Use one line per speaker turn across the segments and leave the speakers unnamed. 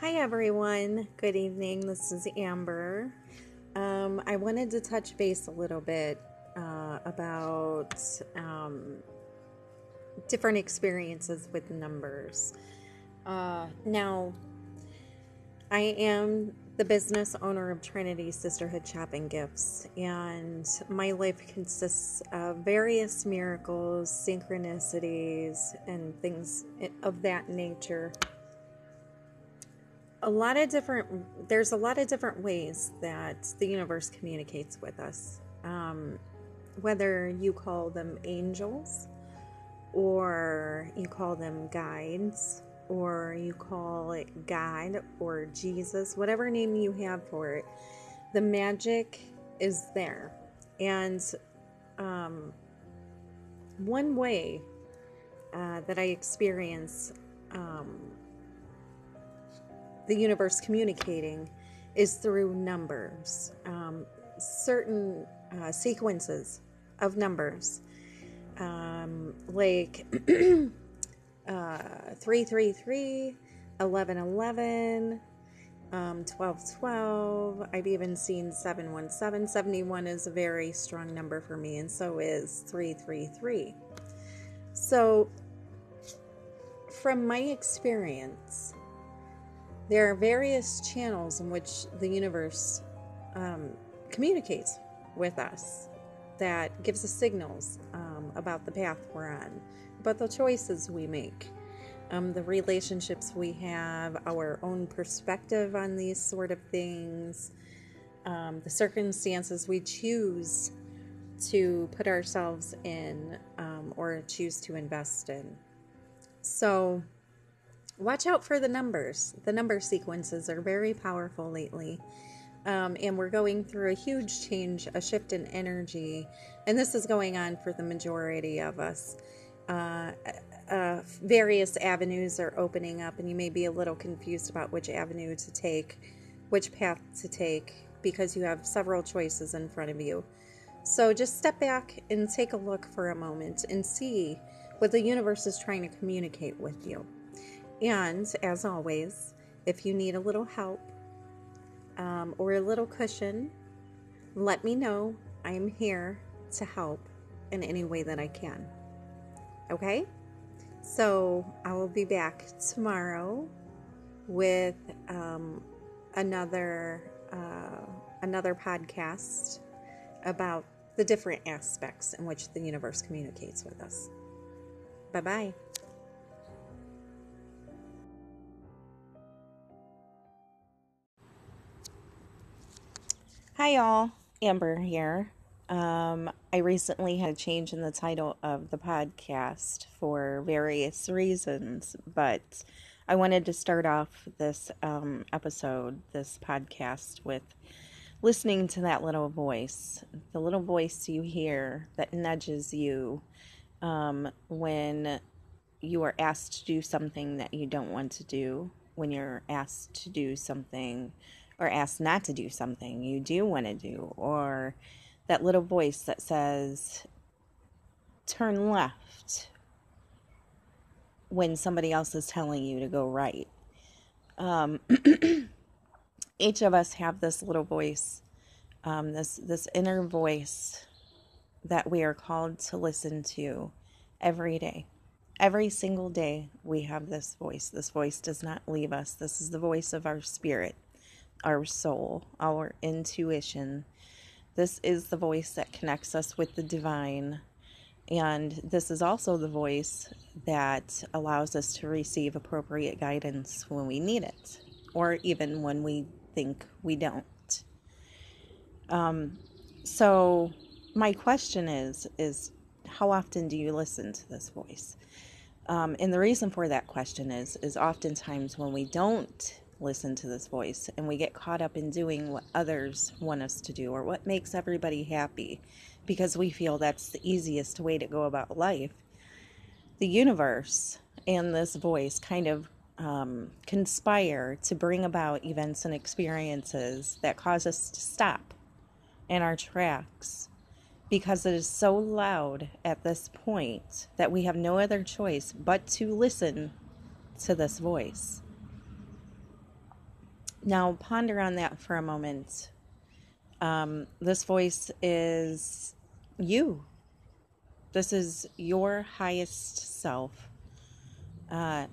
Hi, everyone. Good evening. This is Amber. Um, I wanted to touch base a little bit uh, about um, different experiences with numbers. Uh, now, I am the business owner of Trinity Sisterhood Shopping Gifts, and my life consists of various miracles, synchronicities, and things of that nature a lot of different there's a lot of different ways that the universe communicates with us. Um, whether you call them angels or you call them guides or you call it god or jesus whatever name you have for it the magic is there. And um, one way uh, that i experience um, the universe communicating is through numbers, um, certain uh, sequences of numbers, um, like uh, 333, 1111, um, 1212. I've even seen 717. 71 is a very strong number for me, and so is 333. So, from my experience, there are various channels in which the universe um, communicates with us that gives us signals um, about the path we're on, about the choices we make, um, the relationships we have, our own perspective on these sort of things, um, the circumstances we choose to put ourselves in um, or choose to invest in. So, watch out for the numbers. The number sequences are very powerful lately. Um, and we're going through a huge change, a shift in energy. And this is going on for the majority of us. Uh, uh, various avenues are opening up, and you may be a little confused about which avenue to take, which path to take, because you have several choices in front of you. So just step back and take a look for a moment and see what the universe is trying to communicate with you. And as always, if you need a little help um, or a little cushion, let me know. I am here to help in any way that I can. Okay? So I will be back tomorrow with um, another uh, another podcast about the different aspects in which the universe communicates with us. Bye bye. Hi, y'all. Amber here. Um, I recently had a change in the title of the podcast for various reasons, but I wanted to start off this um, episode, this podcast, with listening to that little voice, the little voice you hear that nudges you um, when you are asked to do something that you don't want to do, when you're asked to do something or asked not to do something you do want to do, or that little voice that says, turn left when somebody else is telling you to go right. Um, each of us have this little voice, um, this this inner voice that we are called to listen to every day. Every single day, we have this voice. This voice does not leave us. This is the voice of our spirit our soul, our intuition. This is the voice that connects us with the divine. And this is also the voice that allows us to receive appropriate guidance when we need it, or even when we think we don't. Um, so, my question is: is how often do you listen to this voice? Um, and the reason for that question is is oftentimes when we don't listen to this voice and we get caught up in doing what others want us to do or what makes everybody happy because we feel that's the easiest way to go about life. The universe and this voice kind of um, conspire to bring about events and experiences that cause us to stop in our tracks because it is so loud at this point that we have no other choice but to listen to this voice. Now, ponder on that for a moment. Um, this voice is you. This is your highest self. Uh,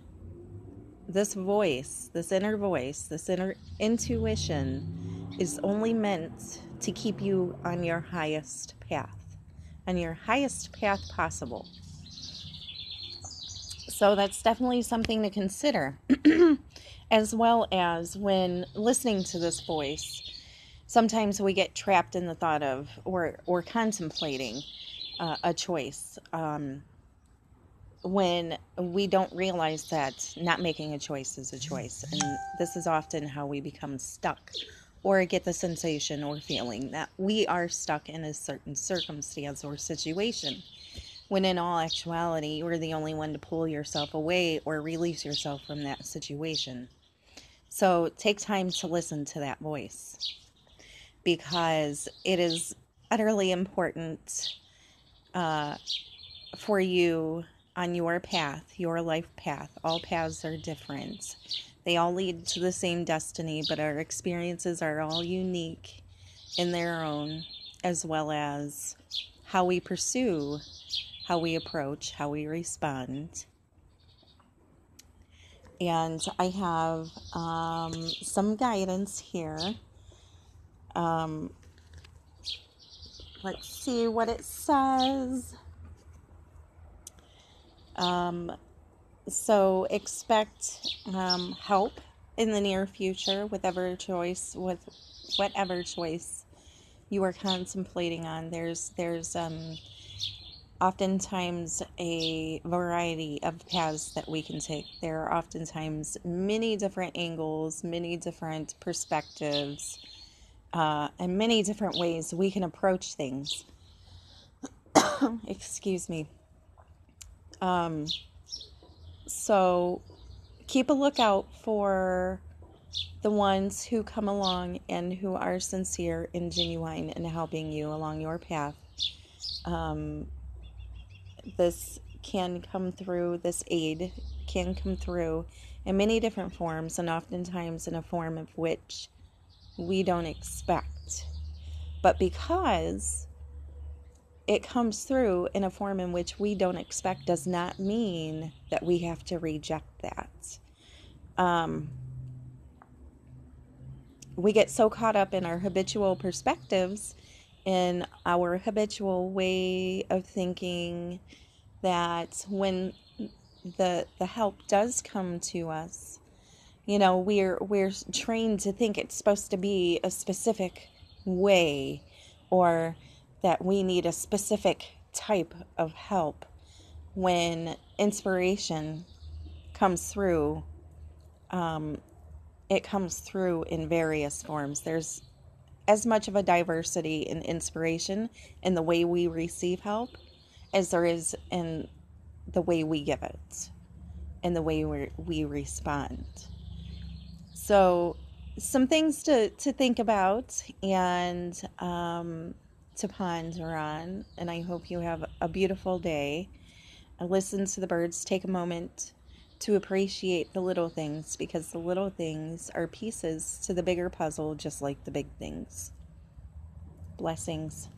this voice, this inner voice, this inner intuition is only meant to keep you on your highest path, on your highest path possible. So that's definitely something to consider. as well as when listening to this voice, sometimes we get trapped in the thought of or or contemplating uh, a choice um, when we don't realize that not making a choice is a choice, and this is often how we become stuck or get the sensation or feeling that we are stuck in a certain circumstance or situation when in all actuality you're the only one to pull yourself away or release yourself from that situation so take time to listen to that voice because it is utterly important uh, for you on your path, your life path. All paths are different. They all lead to the same destiny, but our experiences are all unique in their own, as well as how we pursue, how we approach, how we respond and I have um, some guidance here. Um, let's see what it says. Um, so expect um, help in the near future with whatever choice with whatever choice you are contemplating on. There's there's um, oftentimes a variety of paths that we can take. There are oftentimes many different angles, many different perspectives, uh, and many different ways we can approach things. Excuse me. Um, so keep a lookout for the ones who come along and who are sincere and genuine in helping you along your path. Um, this can come through, this aid can come through in many different forms, and oftentimes in a form of which we don't expect. But because it comes through in a form in which we don't expect, does not mean that we have to reject that. Um, we get so caught up in our habitual perspectives in our habitual way of thinking that when the the help does come to us you know we're we're trained to think it's supposed to be a specific way or that we need a specific type of help when inspiration comes through um, it comes through in various forms. There's as much of a diversity in inspiration in the way we receive help as there is in the way we give it and the way we we respond. So, some things to, to think about and um, to ponder on. And I hope you have a beautiful day. Listen to the birds. Take a moment to appreciate the little things because the little things are pieces to the bigger puzzle, just like the big things. Blessings.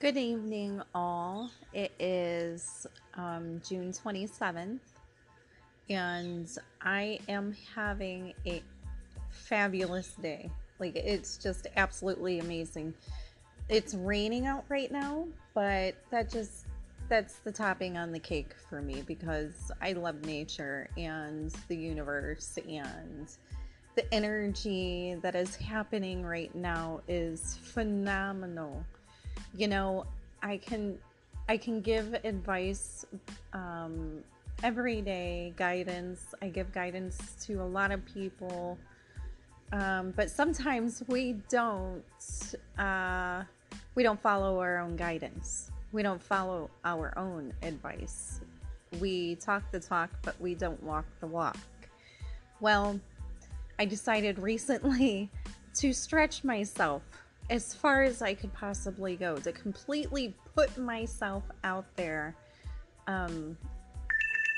Good evening, all. It is um, June 27th, and I am having a fabulous day. Like, it's just absolutely amazing. It's raining out right now, but that just that's the topping on the cake for me because I love nature and the universe and the energy that is happening right now is phenomenal you know, I can I can give advice um, every day, guidance. I give guidance to a lot of people, um, but sometimes we don't uh, we don't follow our own guidance. We don't follow our own advice. We talk the talk, but we don't walk the walk. Well, I decided recently to stretch myself as far as I could possibly go to completely put myself out there um,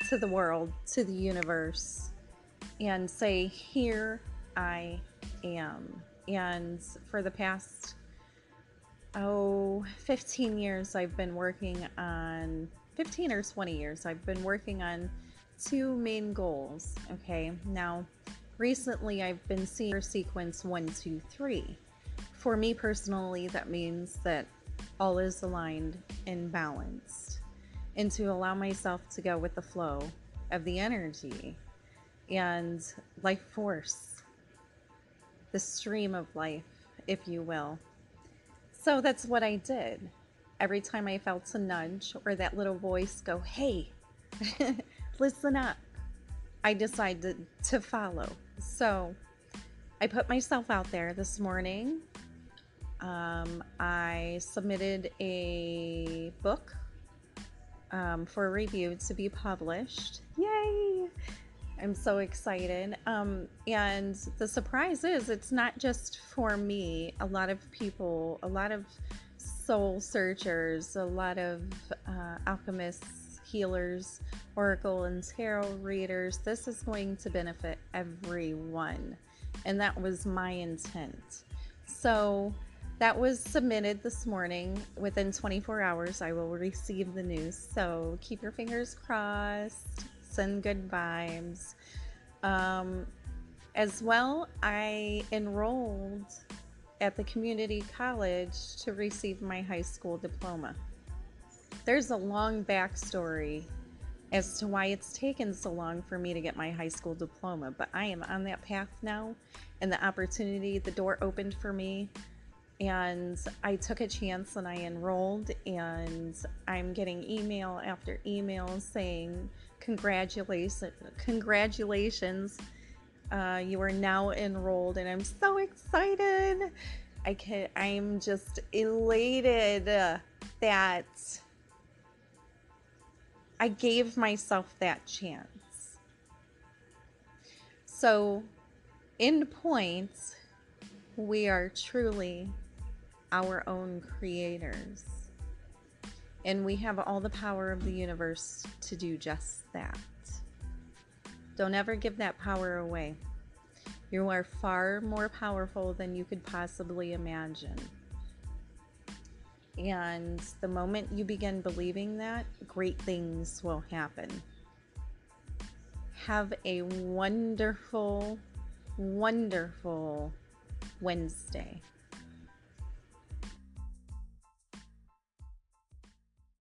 to the world, to the universe,
and say, Here I am. And for the past, oh, 15 years, I've been working on 15 or 20 years, I've been working on two main goals. Okay, now recently I've been seeing sequence one, two, three. For me personally, that means that all is aligned and balanced, and to allow myself to go with the flow of the energy and life force, the stream of life, if you will. So that's what I did. Every time I felt a nudge or that little voice go, hey, listen up, I decided to follow. So I put myself out there this morning. Um, I submitted a book um, for review to be published. Yay! I'm so excited. Um, and the surprise is, it's not just for me. A lot of people, a lot of soul searchers, a lot of uh, alchemists, healers, oracle, and tarot readers, this is going to benefit everyone. And that was my intent. So, that was submitted this morning. Within 24 hours, I will receive the news. So keep your fingers crossed send good vibes. Um, as well, I enrolled at the community college to receive my high school diploma. There's a long backstory as to why it's taken so long for me to get my high school diploma, but I am on that path now, and the opportunity, the door opened for me, and I took a chance and I enrolled, and I'm getting email after email saying, congratulations congratulations. Uh, you are now enrolled and i'm so excited. I can i'm just elated that i gave myself that chance. So in points we are truly our own creators and we have all the power of the universe to do just that. Don't ever give that power away. You are far more powerful than you could possibly imagine. And the moment you begin believing that, great things will happen. Have a wonderful, wonderful Wednesday.